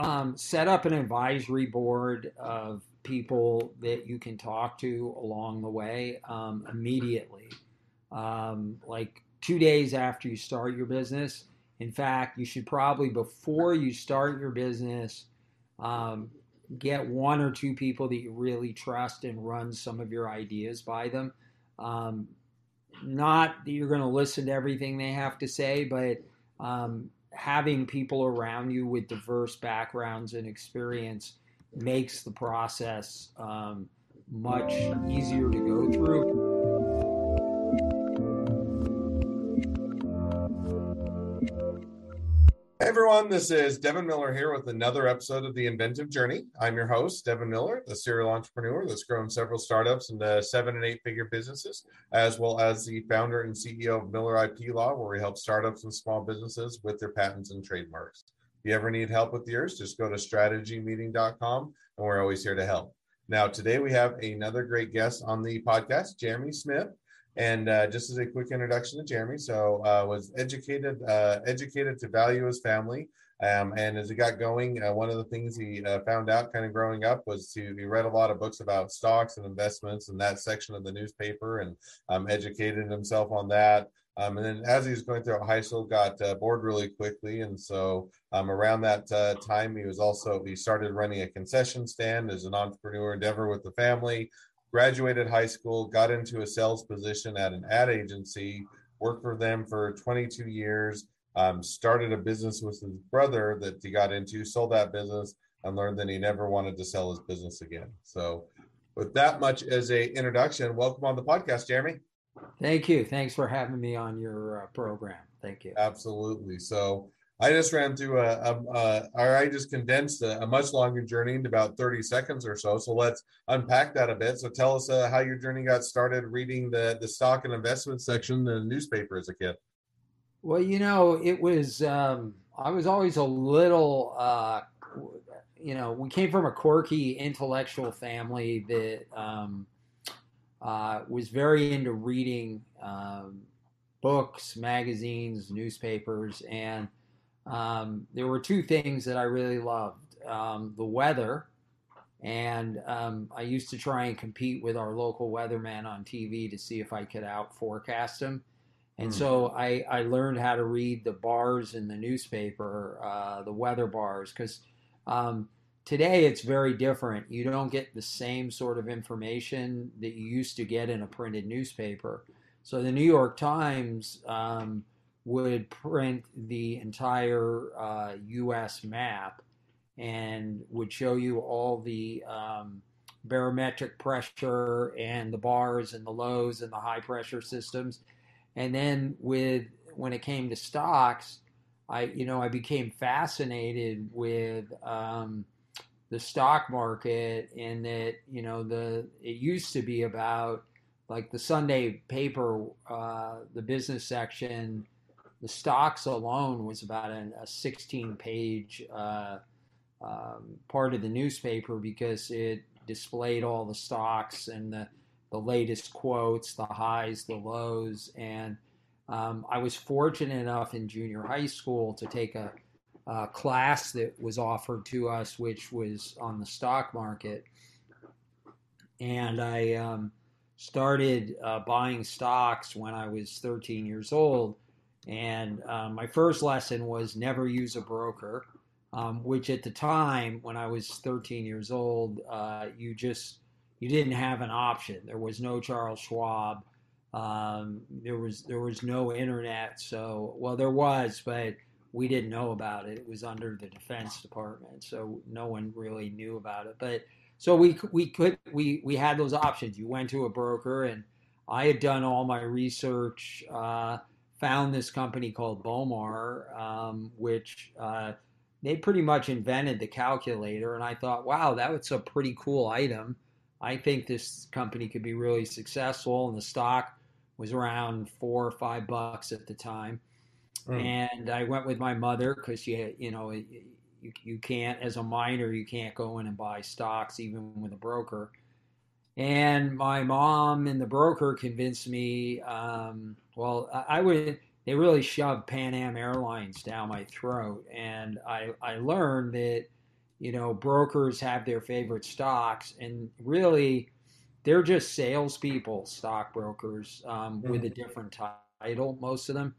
Um, set up an advisory board of people that you can talk to along the way um, immediately. Um, like two days after you start your business. In fact, you should probably, before you start your business, um, get one or two people that you really trust and run some of your ideas by them. Um, not that you're going to listen to everything they have to say, but um, having people around you with diverse backgrounds and experience makes the process um, much easier to go through. Hey everyone, this is Devin Miller here with another episode of The Inventive Journey. I'm your host, Devin Miller, the serial entrepreneur that's grown several startups into seven and eight figure businesses, as well as the founder and CEO of Miller IP Law, where we help startups and small businesses with their patents and trademarks. If you ever need help with yours, just go to strategymeeting.com and we're always here to help. Now, today we have another great guest on the podcast, Jeremy Smith. And uh, just as a quick introduction to Jeremy, so uh, was educated uh, educated to value his family, um, and as he got going, uh, one of the things he uh, found out kind of growing up was to he read a lot of books about stocks and investments in that section of the newspaper, and um, educated himself on that. Um, and then as he was going through high school, got uh, bored really quickly, and so um, around that time, he was also he started running a concession stand as an entrepreneur endeavor with the family graduated high school, got into a sales position at an ad agency, worked for them for 22 years, um, started a business with his brother that he got into, sold that business, and learned that he never wanted to sell his business again. So, with that much as a introduction, welcome on the podcast, Jeremy. Thank you. Thanks for having me on your uh, program. Thank you. Absolutely. So, I just ran through a, a, a or I just condensed a, a, much longer journey into about 30 seconds or so. So let's unpack that a bit. So tell us uh, how your journey got started reading the, the stock and investment section in the newspaper as a kid. Well, you know, it was, um, I was always a little, uh, you know, we came from a quirky intellectual family that um, uh, was very into reading um, books, magazines, newspapers, and um, there were two things that I really loved um, the weather, and um, I used to try and compete with our local weatherman on TV to see if I could out forecast him. And mm. so I, I learned how to read the bars in the newspaper, uh, the weather bars, because um, today it's very different. You don't get the same sort of information that you used to get in a printed newspaper. So the New York Times um, would print the entire uh, U.S. map and would show you all the um, barometric pressure and the bars and the lows and the high pressure systems. And then with when it came to stocks, I you know I became fascinated with um, the stock market and that you know the it used to be about like the Sunday paper, uh, the business section the stocks alone was about an, a 16 page uh, um, part of the newspaper because it displayed all the stocks and the, the latest quotes, the highs, the lows. And um, I was fortunate enough in junior high school to take a, a class that was offered to us, which was on the stock market. And I um, started uh, buying stocks when I was 13 years old and um, my first lesson was never use a broker, um, which at the time when I was 13 years old, uh, you just you didn't have an option. There was no Charles Schwab. Um, there was there was no internet. So well, there was, but we didn't know about it. It was under the Defense Department, so no one really knew about it. But so we we could we we had those options. You went to a broker, and I had done all my research. Uh, found this company called Bowmar, um, which uh, they pretty much invented the calculator. And I thought, wow, that was a pretty cool item. I think this company could be really successful. And the stock was around four or five bucks at the time. Mm. And I went with my mother because you, you know, you, you can't, as a minor, you can't go in and buy stocks even with a broker. And my mom and the broker convinced me. Um, well, I, I would. They really shoved Pan Am Airlines down my throat, and I I learned that you know, brokers have their favorite stocks, and really, they're just salespeople, stockbrokers um, mm-hmm. with a different title, most of them.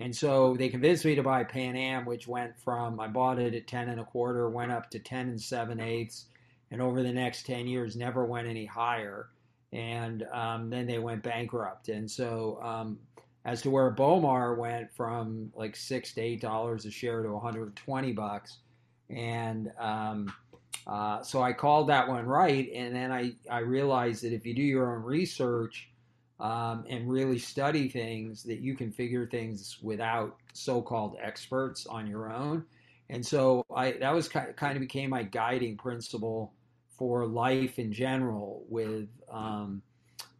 And so they convinced me to buy Pan Am, which went from I bought it at ten and a quarter, went up to ten and seven eighths, and over the next ten years never went any higher. And um, then they went bankrupt. And so um, as to where Bowmar went from like six to eight dollars a share to 120 bucks, and um, uh, so I called that one right. And then I I realized that if you do your own research um, and really study things, that you can figure things without so-called experts on your own. And so I that was kind of became my guiding principle for life in general with um,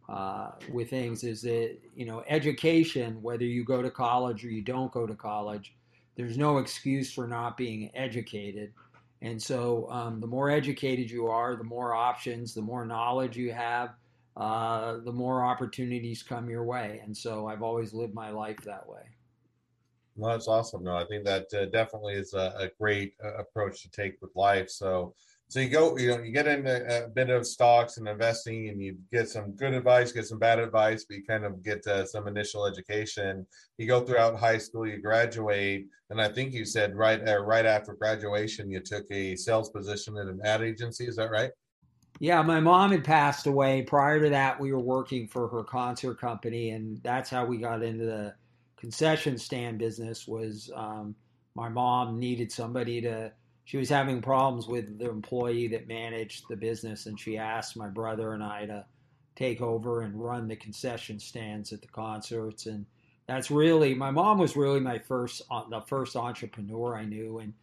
uh, with things is that you know education whether you go to college or you don't go to college there's no excuse for not being educated. And so um, the more educated you are the more options the more knowledge you have uh, the more opportunities come your way. And so i've always lived my life that way. That's awesome. No i think that uh, definitely is a, a great uh, approach to take with life. So so you go, you know, you get into a bit of stocks and investing, and you get some good advice, get some bad advice, but you kind of get uh, some initial education. You go throughout high school, you graduate, and I think you said right uh, right after graduation, you took a sales position at an ad agency. Is that right? Yeah, my mom had passed away. Prior to that, we were working for her concert company, and that's how we got into the concession stand business. Was um, my mom needed somebody to she was having problems with the employee that managed the business, and she asked my brother and I to take over and run the concession stands at the concerts. And that's really my mom was really my first uh, the first entrepreneur I knew, and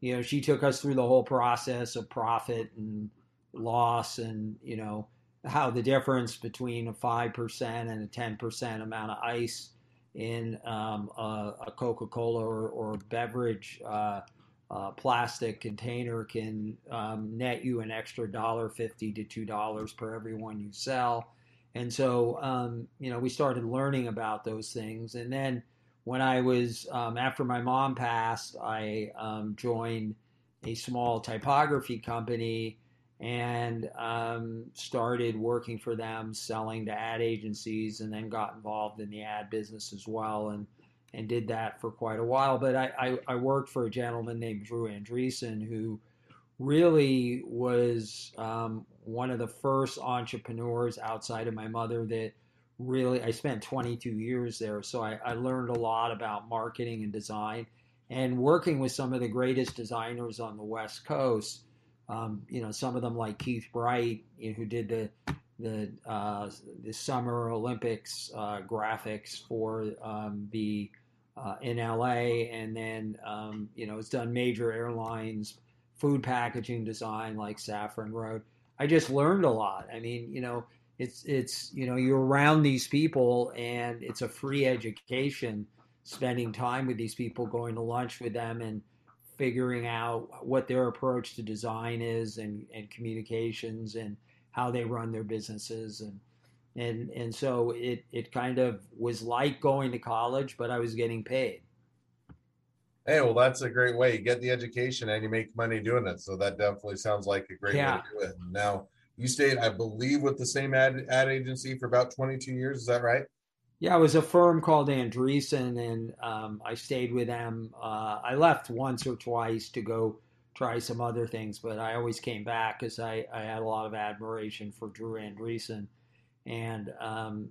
you know she took us through the whole process of profit and loss, and you know how the difference between a five percent and a ten percent amount of ice in um, a, a Coca Cola or, or beverage. Uh, uh, plastic container can um, net you an extra dollar fifty to two dollars per every one you sell. And so, um, you know, we started learning about those things. And then when I was, um, after my mom passed, I um, joined a small typography company and um, started working for them, selling to ad agencies, and then got involved in the ad business as well. And and did that for quite a while. But I, I, I worked for a gentleman named Drew Andreessen who really was um, one of the first entrepreneurs outside of my mother that really I spent 22 years there. So I, I learned a lot about marketing and design and working with some of the greatest designers on the West Coast. Um, you know, some of them like Keith Bright, you know, who did the the uh, the Summer Olympics uh, graphics for um, the uh, in LA, and then um, you know it's done major airlines, food packaging design like Saffron Road. I just learned a lot. I mean, you know, it's it's you know you're around these people, and it's a free education. Spending time with these people, going to lunch with them, and figuring out what their approach to design is, and, and communications, and how they run their businesses, and and and so it it kind of was like going to college, but I was getting paid. Hey, well, that's a great way. You get the education and you make money doing it. So that definitely sounds like a great yeah. way to do it. Now, you stayed, I believe, with the same ad ad agency for about 22 years. Is that right? Yeah, it was a firm called Andreessen, and um, I stayed with them. Uh, I left once or twice to go try some other things, but I always came back because I, I had a lot of admiration for Drew Andreessen and um,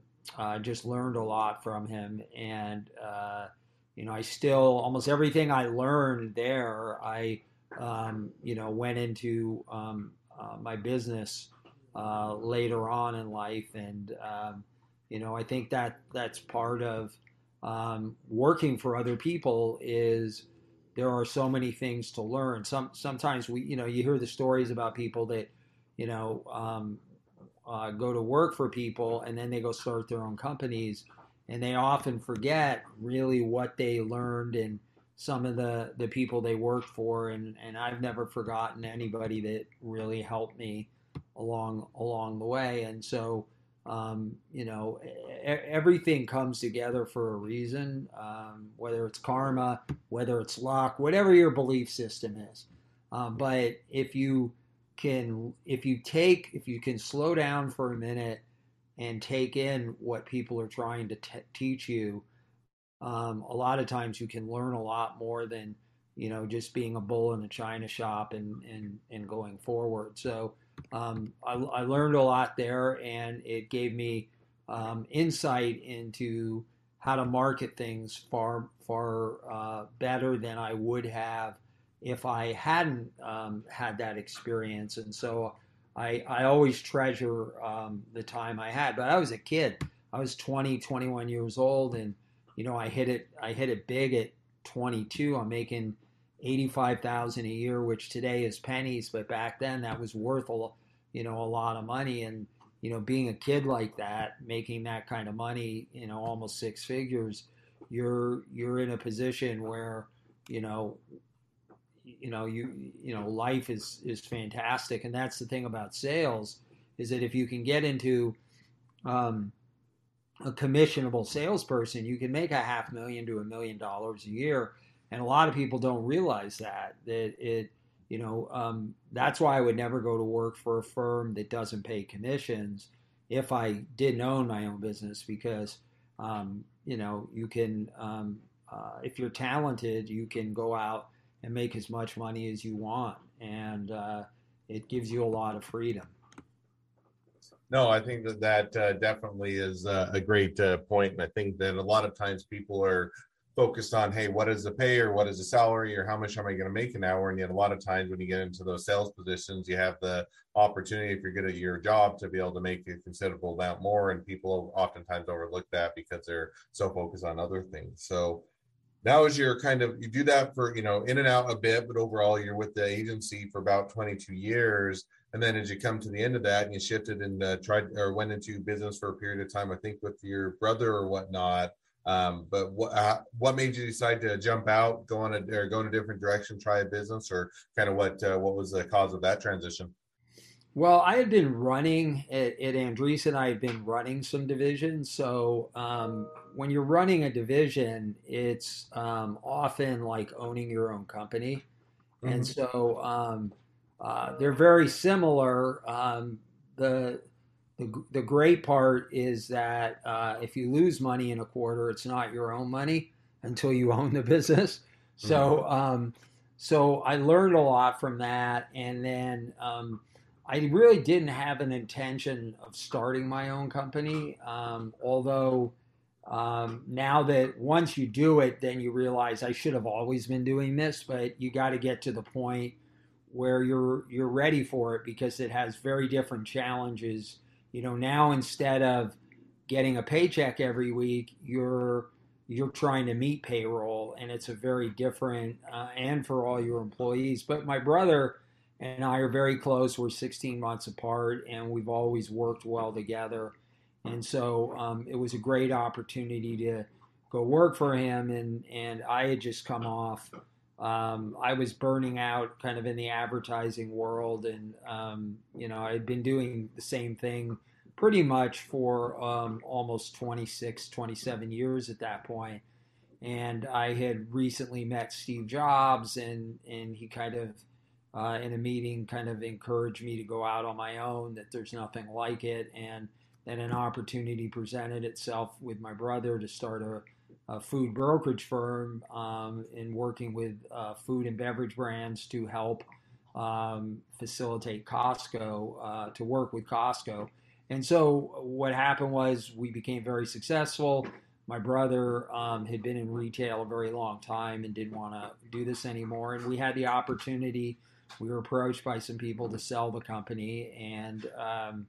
just learned a lot from him. And uh, you know, I still almost everything I learned there, I um, you know went into um, uh, my business uh, later on in life, and um, you know, I think that that's part of um, working for other people is there are so many things to learn. Some sometimes we, you know, you hear the stories about people that, you know, um, uh, go to work for people and then they go start their own companies and they often forget really what they learned and some of the, the people they worked for and, and I've never forgotten anybody that really helped me along along the way. And so um, you know everything comes together for a reason um, whether it's karma whether it's luck whatever your belief system is. Um, but if you can, if you take, if you can slow down for a minute and take in what people are trying to t- teach you, um, a lot of times you can learn a lot more than you know just being a bull in a china shop and and and going forward. So um, I, I, learned a lot there, and it gave me um, insight into how to market things far far uh, better than I would have if I hadn't um, had that experience. And so I, I always treasure um, the time I had. But I was a kid. I was 20, 21 years old, and you know I hit it. I hit it big at 22. I'm making 85,000 a year, which today is pennies, but back then that was worth a you know a lot of money. And you know, being a kid like that, making that kind of money, you know, almost six figures, you're you're in a position where, you know, you know, you you know, life is is fantastic, and that's the thing about sales is that if you can get into um, a commissionable salesperson, you can make a half million to a million dollars a year, and a lot of people don't realize that that it you know, um, that's why I would never go to work for a firm that doesn't pay commissions if I didn't own my own business because, um, you know, you can, um, uh, if you're talented, you can go out and make as much money as you want. And uh, it gives you a lot of freedom. No, I think that that uh, definitely is uh, a great uh, point, and I think that a lot of times people are focused on hey what is the pay or what is the salary or how much am i going to make an hour and yet a lot of times when you get into those sales positions you have the opportunity if you're good at your job to be able to make a considerable amount more and people oftentimes overlook that because they're so focused on other things so now as you're kind of you do that for you know in and out a bit but overall you're with the agency for about 22 years and then as you come to the end of that and you shifted and uh, tried or went into business for a period of time i think with your brother or whatnot um, but what uh, what made you decide to jump out, go on a or go in a different direction, try a business, or kind of what uh, what was the cause of that transition? Well, I had been running at, at Andreessen. I had been running some divisions. So um, when you're running a division, it's um, often like owning your own company, mm-hmm. and so um, uh, they're very similar. Um, the the, the great part is that uh, if you lose money in a quarter, it's not your own money until you own the business. So, mm-hmm. um, so I learned a lot from that, and then um, I really didn't have an intention of starting my own company. Um, although um, now that once you do it, then you realize I should have always been doing this, but you got to get to the point where you're you're ready for it because it has very different challenges you know, now instead of getting a paycheck every week, you're you're trying to meet payroll, and it's a very different uh, and for all your employees. But my brother and I are very close. We're 16 months apart, and we've always worked well together. And so um, it was a great opportunity to go work for him. And, and I had just come off, um, I was burning out kind of in the advertising world. And, um, you know, I had been doing the same thing pretty much for um, almost 26, 27 years at that point. And I had recently met Steve Jobs, and, and he kind of, uh, in a meeting, kind of encouraged me to go out on my own, that there's nothing like it. And then an opportunity presented itself with my brother to start a, a food brokerage firm um, in working with uh, food and beverage brands to help um, facilitate Costco, uh, to work with Costco and so what happened was we became very successful. My brother um, had been in retail a very long time and didn't want to do this anymore. And we had the opportunity. We were approached by some people to sell the company, and um,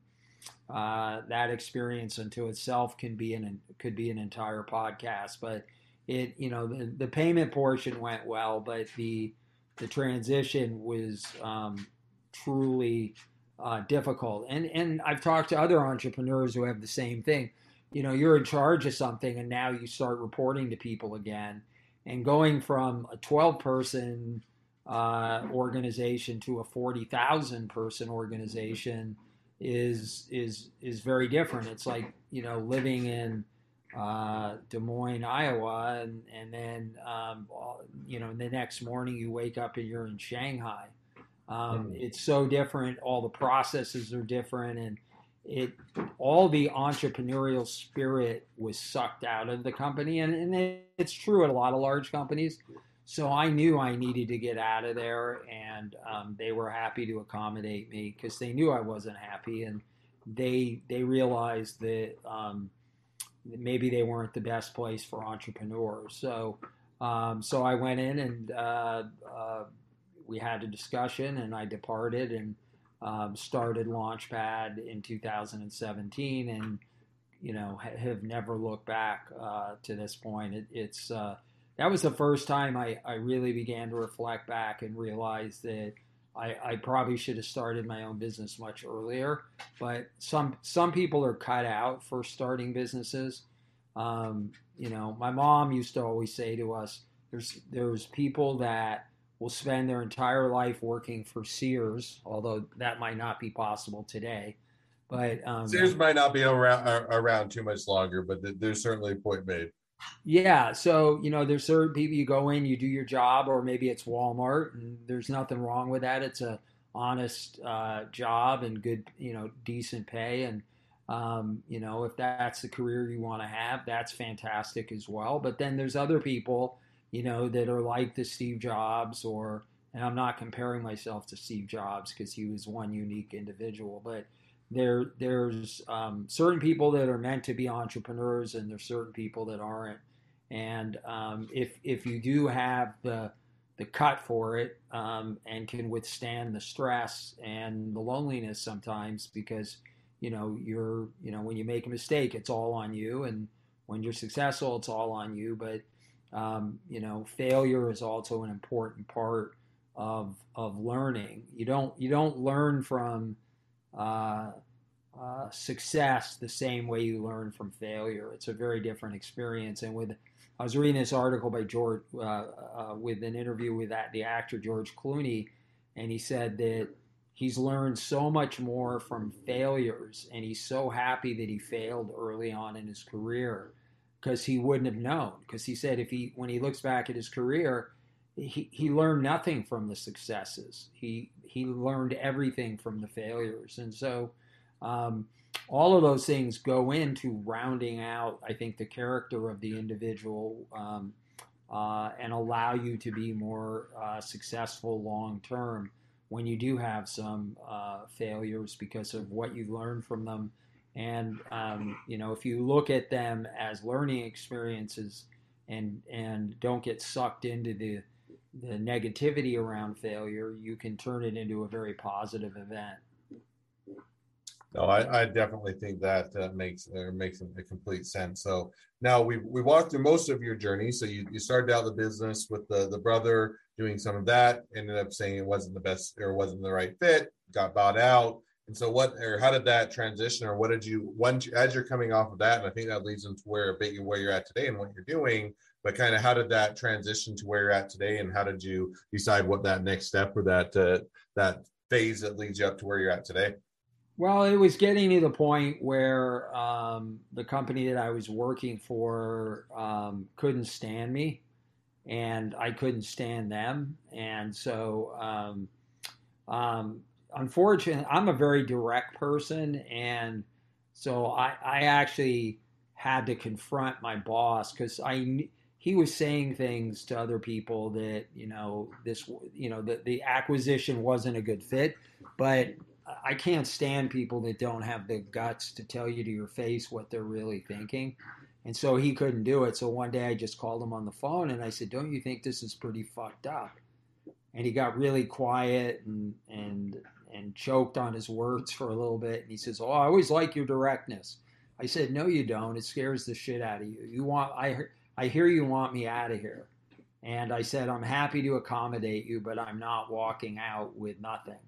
uh, that experience unto itself can be an could be an entire podcast. But it, you know, the, the payment portion went well, but the the transition was um, truly uh, difficult. And and I've talked to other entrepreneurs who have the same thing. You know, you're in charge of something, and now you start reporting to people again, and going from a 12 person uh, organization to a 40,000 person organization is is is very different. It's like you know living in uh, Des Moines, Iowa, and and then um, you know the next morning you wake up and you're in Shanghai Um, mm-hmm. It's so different. All the processes are different, and it all the entrepreneurial spirit was sucked out of the company, and, and it's true at a lot of large companies. So I knew I needed to get out of there, and um, they were happy to accommodate me because they knew I wasn't happy, and they they realized that um, maybe they weren't the best place for entrepreneurs. So um, so I went in and uh, uh, we had a discussion, and I departed and um, started Launchpad in 2017, and you know have never looked back uh, to this point. It, it's uh, that was the first time I, I really began to reflect back and realize that I, I probably should have started my own business much earlier. But some some people are cut out for starting businesses. Um, you know, my mom used to always say to us, "There's there's people that will spend their entire life working for Sears, although that might not be possible today. But um, Sears might not be around around too much longer, but there's certainly a point made. Yeah, so you know, there's certain people you go in, you do your job, or maybe it's Walmart, and there's nothing wrong with that. It's a honest uh, job and good, you know, decent pay, and um, you know, if that's the career you want to have, that's fantastic as well. But then there's other people you know, that are like the Steve Jobs or, and I'm not comparing myself to Steve Jobs because he was one unique individual, but there there's um, certain people that are meant to be entrepreneurs and there's certain people that aren't. And um, if if you do have the the cut for it um, and can withstand the stress and the loneliness sometimes because you know you're you know when you make a mistake it's all on you and when you're successful it's all on you but um, you know, failure is also an important part of of learning. You don't you don't learn from uh, uh, success the same way you learn from failure. It's a very different experience. And with I was reading this article by George uh, uh with an interview with that, the actor George Clooney, and he said that he's learned so much more from failures, and he's so happy that he failed early on in his career because he wouldn't have known. Because he said if he, when he looks back at his career, he, he learned nothing from the successes. He he learned everything from the failures, and so um, all of those things go into rounding out, I think, the character of the individual um, uh, and allow you to be more uh, successful long term when you do have some uh, failures because of what you learn from them and um, you know, if you look at them as learning experiences and and don't get sucked into the the negativity around failure, you can turn it into a very positive event. No, I, I definitely think that uh, makes uh, makes a complete sense. So now we we walked through most of your journey. So you, you started out the business with the the brother doing some of that, ended up saying it wasn't the best or wasn't the right fit, got bought out, and so, what or how did that transition, or what did you once as you're coming off of that? And I think that leads into where a bit where you're at today and what you're doing. But kind of how did that transition to where you're at today, and how did you decide what that next step or that uh, that phase that leads you up to where you're at today? Well, it was getting to the point where um, the company that I was working for um, couldn't stand me, and I couldn't stand them, and so um, um unfortunately, I'm a very direct person, and so I, I actually had to confront my boss because I he was saying things to other people that you know this you know the, the acquisition wasn't a good fit, but I can't stand people that don't have the guts to tell you to your face what they're really thinking. And so he couldn't do it. So one day I just called him on the phone and I said, "Don't you think this is pretty fucked up?" And he got really quiet and and and choked on his words for a little bit. And he says, "Oh, I always like your directness." I said, "No, you don't. It scares the shit out of you. You want I I hear you want me out of here." And I said, "I'm happy to accommodate you, but I'm not walking out with nothing."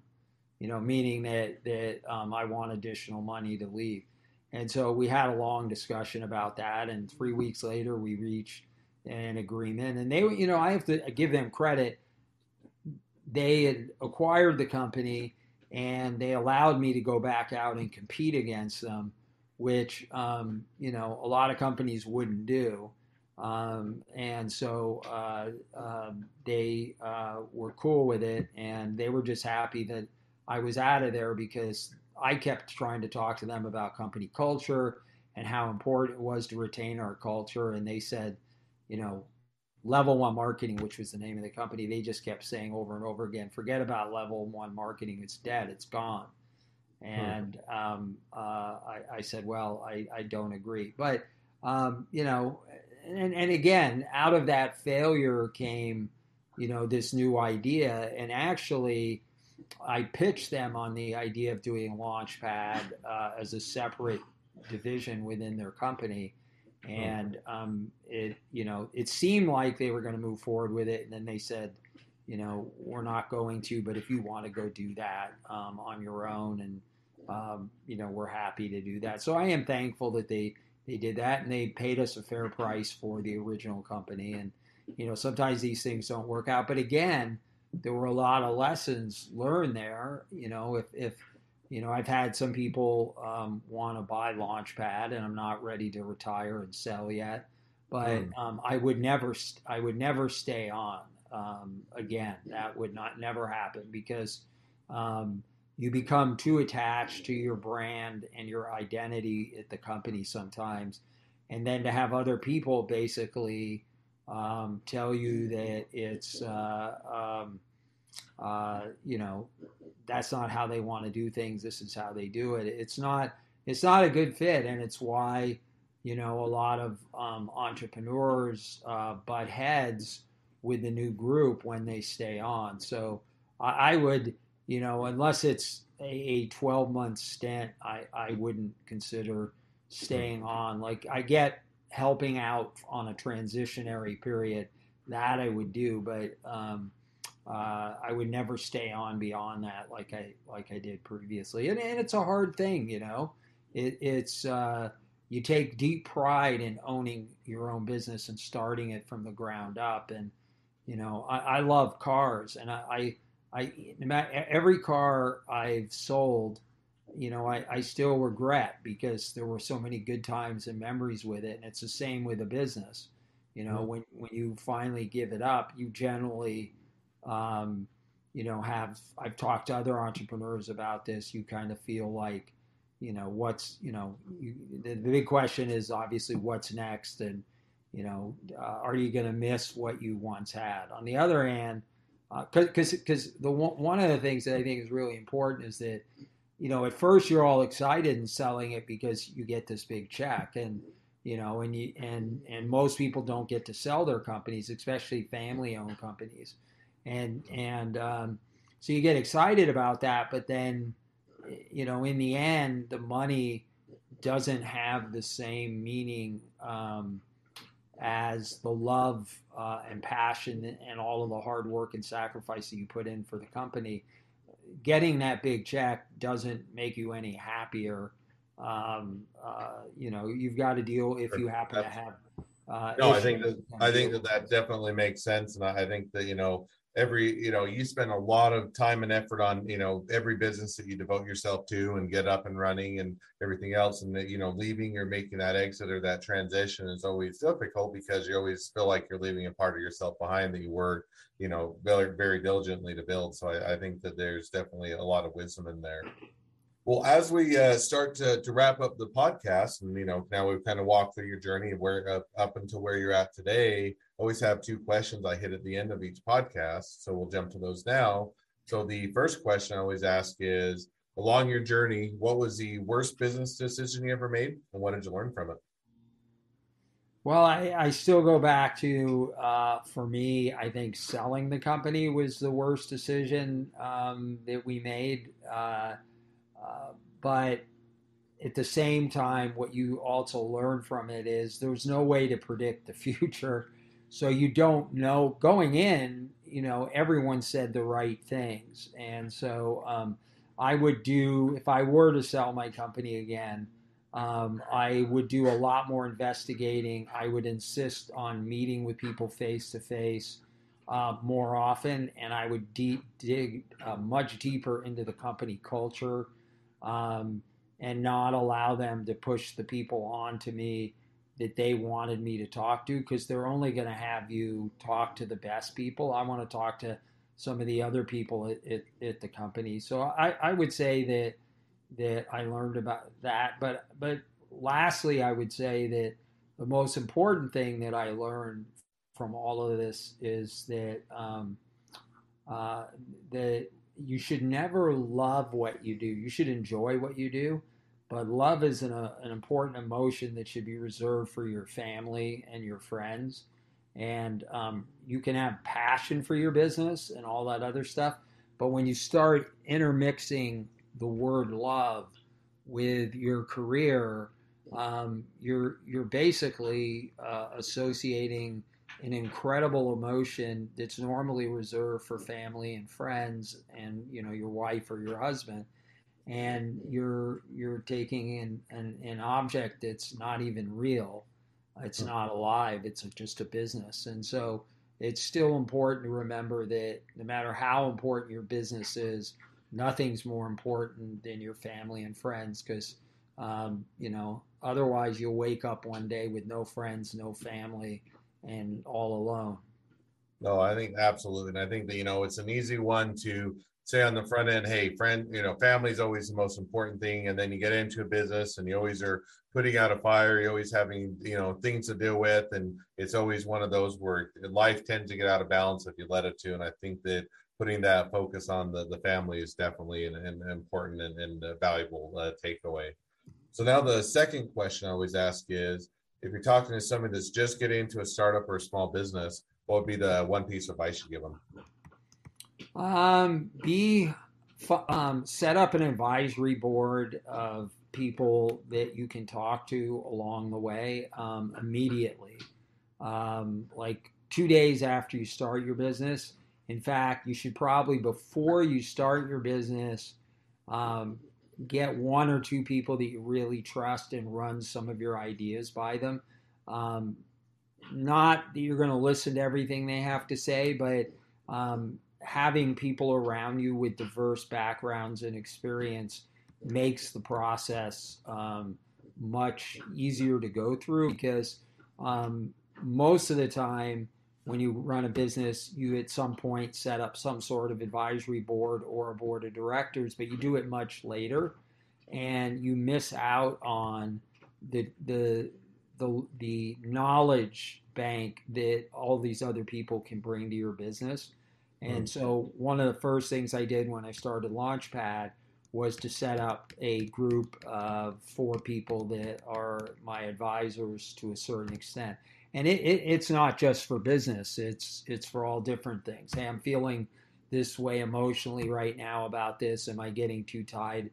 You know, meaning that that um, I want additional money to leave. And so we had a long discussion about that. And three weeks later, we reached an agreement. And they, you know, I have to give them credit. They had acquired the company and they allowed me to go back out and compete against them, which um, you know a lot of companies wouldn't do. Um, and so uh, um, they uh, were cool with it, and they were just happy that I was out of there because I kept trying to talk to them about company culture and how important it was to retain our culture. And they said, you know, level one marketing, which was the name of the company, they just kept saying over and over again, forget about level one marketing. It's dead. It's gone. Hmm. And um, uh, I, I, said, well, I, I don't agree. But, um, you know, and, and again, out of that failure came, you know, this new idea. And actually, I pitched them on the idea of doing Launchpad uh, as a separate division within their company. And um, it, you know, it seemed like they were going to move forward with it, and then they said, you know, we're not going to, but if you want to go do that um, on your own, and um, you know, we're happy to do that. So I am thankful that they they did that, and they paid us a fair price for the original company. And you know, sometimes these things don't work out, but again, there were a lot of lessons learned there. You know, if if you know, I've had some people um, want to buy Launchpad, and I'm not ready to retire and sell yet. But mm. um, I would never, I would never stay on um, again. That would not never happen because um, you become too attached to your brand and your identity at the company sometimes, and then to have other people basically um, tell you that it's uh, um, uh, you know that's not how they want to do things. This is how they do it. It's not it's not a good fit, and it's why you know a lot of um, entrepreneurs uh, butt heads with the new group when they stay on. So I, I would you know unless it's a, a 12 month stint, I I wouldn't consider staying on. Like I get helping out on a transitionary period that I would do, but um, uh, I would never stay on beyond that like I like I did previously, and, and it's a hard thing, you know. It, it's uh, you take deep pride in owning your own business and starting it from the ground up, and you know I, I love cars, and I, I I every car I've sold you know, I, I still regret because there were so many good times and memories with it. And it's the same with a business. You know, mm-hmm. when, when you finally give it up, you generally, um, you know, have, I've talked to other entrepreneurs about this. You kind of feel like, you know, what's, you know, you, the, the big question is obviously what's next. And, you know, uh, are you going to miss what you once had? On the other hand, because uh, because the one, of the things that I think is really important is that you know, at first you're all excited and selling it because you get this big check, and you know, and you and and most people don't get to sell their companies, especially family-owned companies, and and um, so you get excited about that, but then, you know, in the end, the money doesn't have the same meaning um, as the love uh, and passion and all of the hard work and sacrifice that you put in for the company getting that big check doesn't make you any happier. Um, uh, you know, you've got to deal if you happen to have. Uh, no, I think that I think that that definitely makes sense, and I think that you know every you know you spend a lot of time and effort on you know every business that you devote yourself to and get up and running and everything else and that you know leaving or making that exit or that transition is always difficult because you always feel like you're leaving a part of yourself behind that you worked you know very very diligently to build so I, I think that there's definitely a lot of wisdom in there well, as we uh, start to, to wrap up the podcast, and you know, now we've kind of walked through your journey of where up until where you're at today. Always have two questions I hit at the end of each podcast, so we'll jump to those now. So the first question I always ask is, along your journey, what was the worst business decision you ever made, and what did you learn from it? Well, I, I still go back to, uh, for me, I think selling the company was the worst decision um, that we made. Uh, uh, but at the same time, what you also learn from it is there's no way to predict the future. So you don't know going in, you know, everyone said the right things. And so um, I would do, if I were to sell my company again, um, I would do a lot more investigating. I would insist on meeting with people face to face more often, and I would deep, dig uh, much deeper into the company culture um, and not allow them to push the people on to me that they wanted me to talk to because they're only going to have you talk to the best people. I want to talk to some of the other people at, at, at, the company. So I, I would say that that I learned about that. But but lastly, I would say that the most important thing that I learned from all of this is that um, uh, that you should never love what you do. You should enjoy what you do, but love is an, uh, an important emotion that should be reserved for your family and your friends. And um, you can have passion for your business and all that other stuff, but when you start intermixing the word love with your career, um, you're you're basically uh, associating an incredible emotion that's normally reserved for family and friends and you know your wife or your husband and you're you're taking in an, an object that's not even real it's hmm. not alive it's just a business and so it's still important to remember that no matter how important your business is nothing's more important than your family and friends because um, you know otherwise you'll wake up one day with no friends no family and all alone. No, I think absolutely. And I think that, you know, it's an easy one to say on the front end, hey, friend, you know, family is always the most important thing. And then you get into a business and you always are putting out a fire, you're always having, you know, things to deal with. And it's always one of those where life tends to get out of balance if you let it to. And I think that putting that focus on the, the family is definitely an, an important and, and valuable uh, takeaway. So now the second question I always ask is, if you're talking to somebody that's just getting into a startup or a small business, what would be the one piece of advice you give them? Um, be um, set up an advisory board of people that you can talk to along the way um, immediately. Um, like two days after you start your business. In fact, you should probably, before you start your business, um, get one or two people that you really trust and run some of your ideas by them. Um, not that you're going to listen to everything they have to say, but um, having people around you with diverse backgrounds and experience makes the process um, much easier to go through because um, most of the time when you run a business, you at some point set up some sort of advisory board or a board of directors, but you do it much later, and you miss out on the the the, the knowledge bank that all these other people can bring to your business. And so, one of the first things I did when I started Launchpad was to set up a group of four people that are my advisors to a certain extent. And it, it, it's not just for business. It's it's for all different things. Hey i'm feeling this way emotionally right now about this. Am i getting too tied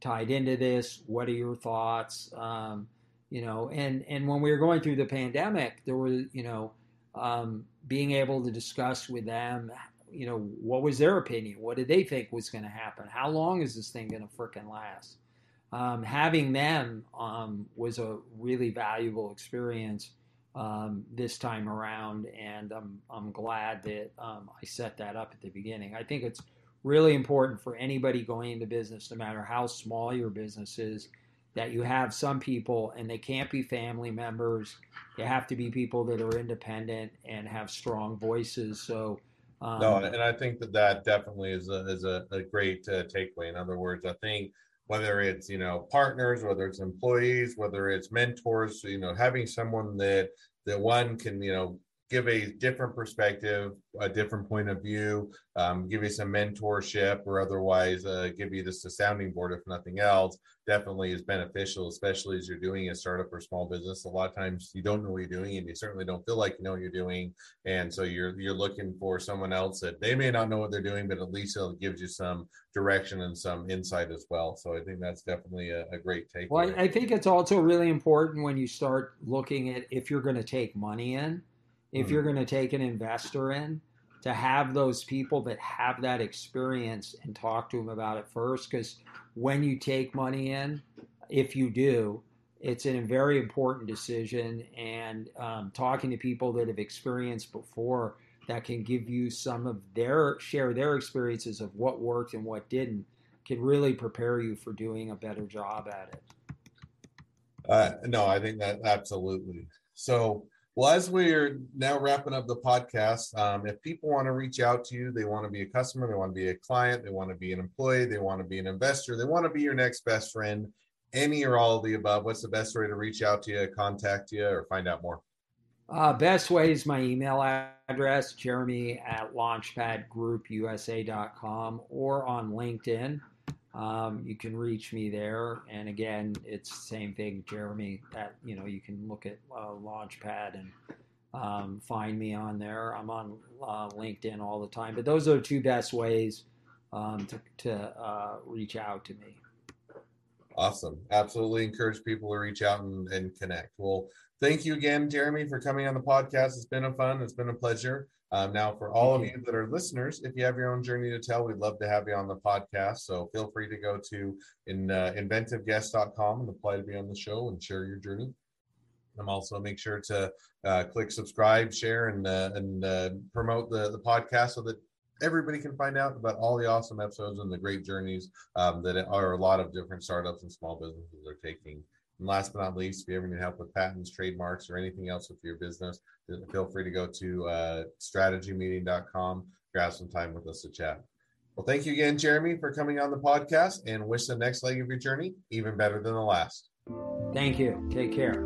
tied into this? What are your thoughts? Um, you know and and when we were going through the pandemic there were you know um, being able to discuss with them you know what was their opinion what did they think was going to happen how long is this thing going to freaking last um, having them um, was a really valuable experience um, this time around, and I'm I'm glad that um, I set that up at the beginning. I think it's really important for anybody going into business, no matter how small your business is, that you have some people, and they can't be family members. They have to be people that are independent and have strong voices. So. Um, no, and I think that that definitely is a, is a, a great uh, takeaway. In other words, I think whether it's you know partners whether it's employees whether it's mentors you know having someone that that one can you know give a different perspective, a different point of view, um, give you some mentorship, or otherwise uh, give you this a sounding board, if nothing else, definitely is beneficial, especially as you're doing a startup or small business. A lot of times you don't know what you're doing, and you certainly don't feel like you know what you're doing, and so you're you're looking for someone else that they may not know what they're doing, but at least it gives you some direction and some insight as well. So I think that's definitely a, a great take. Well, I think it's also really important when you start looking at if you're going to take money in if you're mm-hmm. going to take an investor in to have those people that have that experience and talk to them about it first because when you take money in if you do it's a very important decision and um, talking to people that have experienced before that can give you some of their share their experiences of what worked and what didn't can really prepare you for doing a better job at it Uh, no, I think that absolutely. So, well, as we're now wrapping up the podcast, um, if people want to reach out to you, they want to be a customer, they want to be a client, they want to be an employee, they want to be an investor, they want to be your next best friend, any or all of the above, what's the best way to reach out to you, contact you, or find out more? Uh, best way is my email address, jeremy at launchpadgroupusa.com or on LinkedIn. Um, you can reach me there. And again, it's the same thing, Jeremy, that, you know, you can look at uh, Launchpad and um, find me on there. I'm on uh, LinkedIn all the time, but those are the two best ways um, to, to uh, reach out to me. Awesome. Absolutely encourage people to reach out and, and connect. Well, thank you again, Jeremy, for coming on the podcast. It's been a fun, it's been a pleasure. Um, now, for all of you that are listeners, if you have your own journey to tell, we'd love to have you on the podcast. So feel free to go to in, uh, inventiveguest.com and apply to be on the show and share your journey. And also make sure to uh, click subscribe, share, and uh, and uh, promote the, the podcast so that everybody can find out about all the awesome episodes and the great journeys um, that are a lot of different startups and small businesses are taking. And last but not least, if you ever need help with patents, trademarks, or anything else with your business, feel free to go to uh, strategymeeting.com, grab some time with us to chat. Well, thank you again, Jeremy, for coming on the podcast and wish the next leg of your journey even better than the last. Thank you. Take care.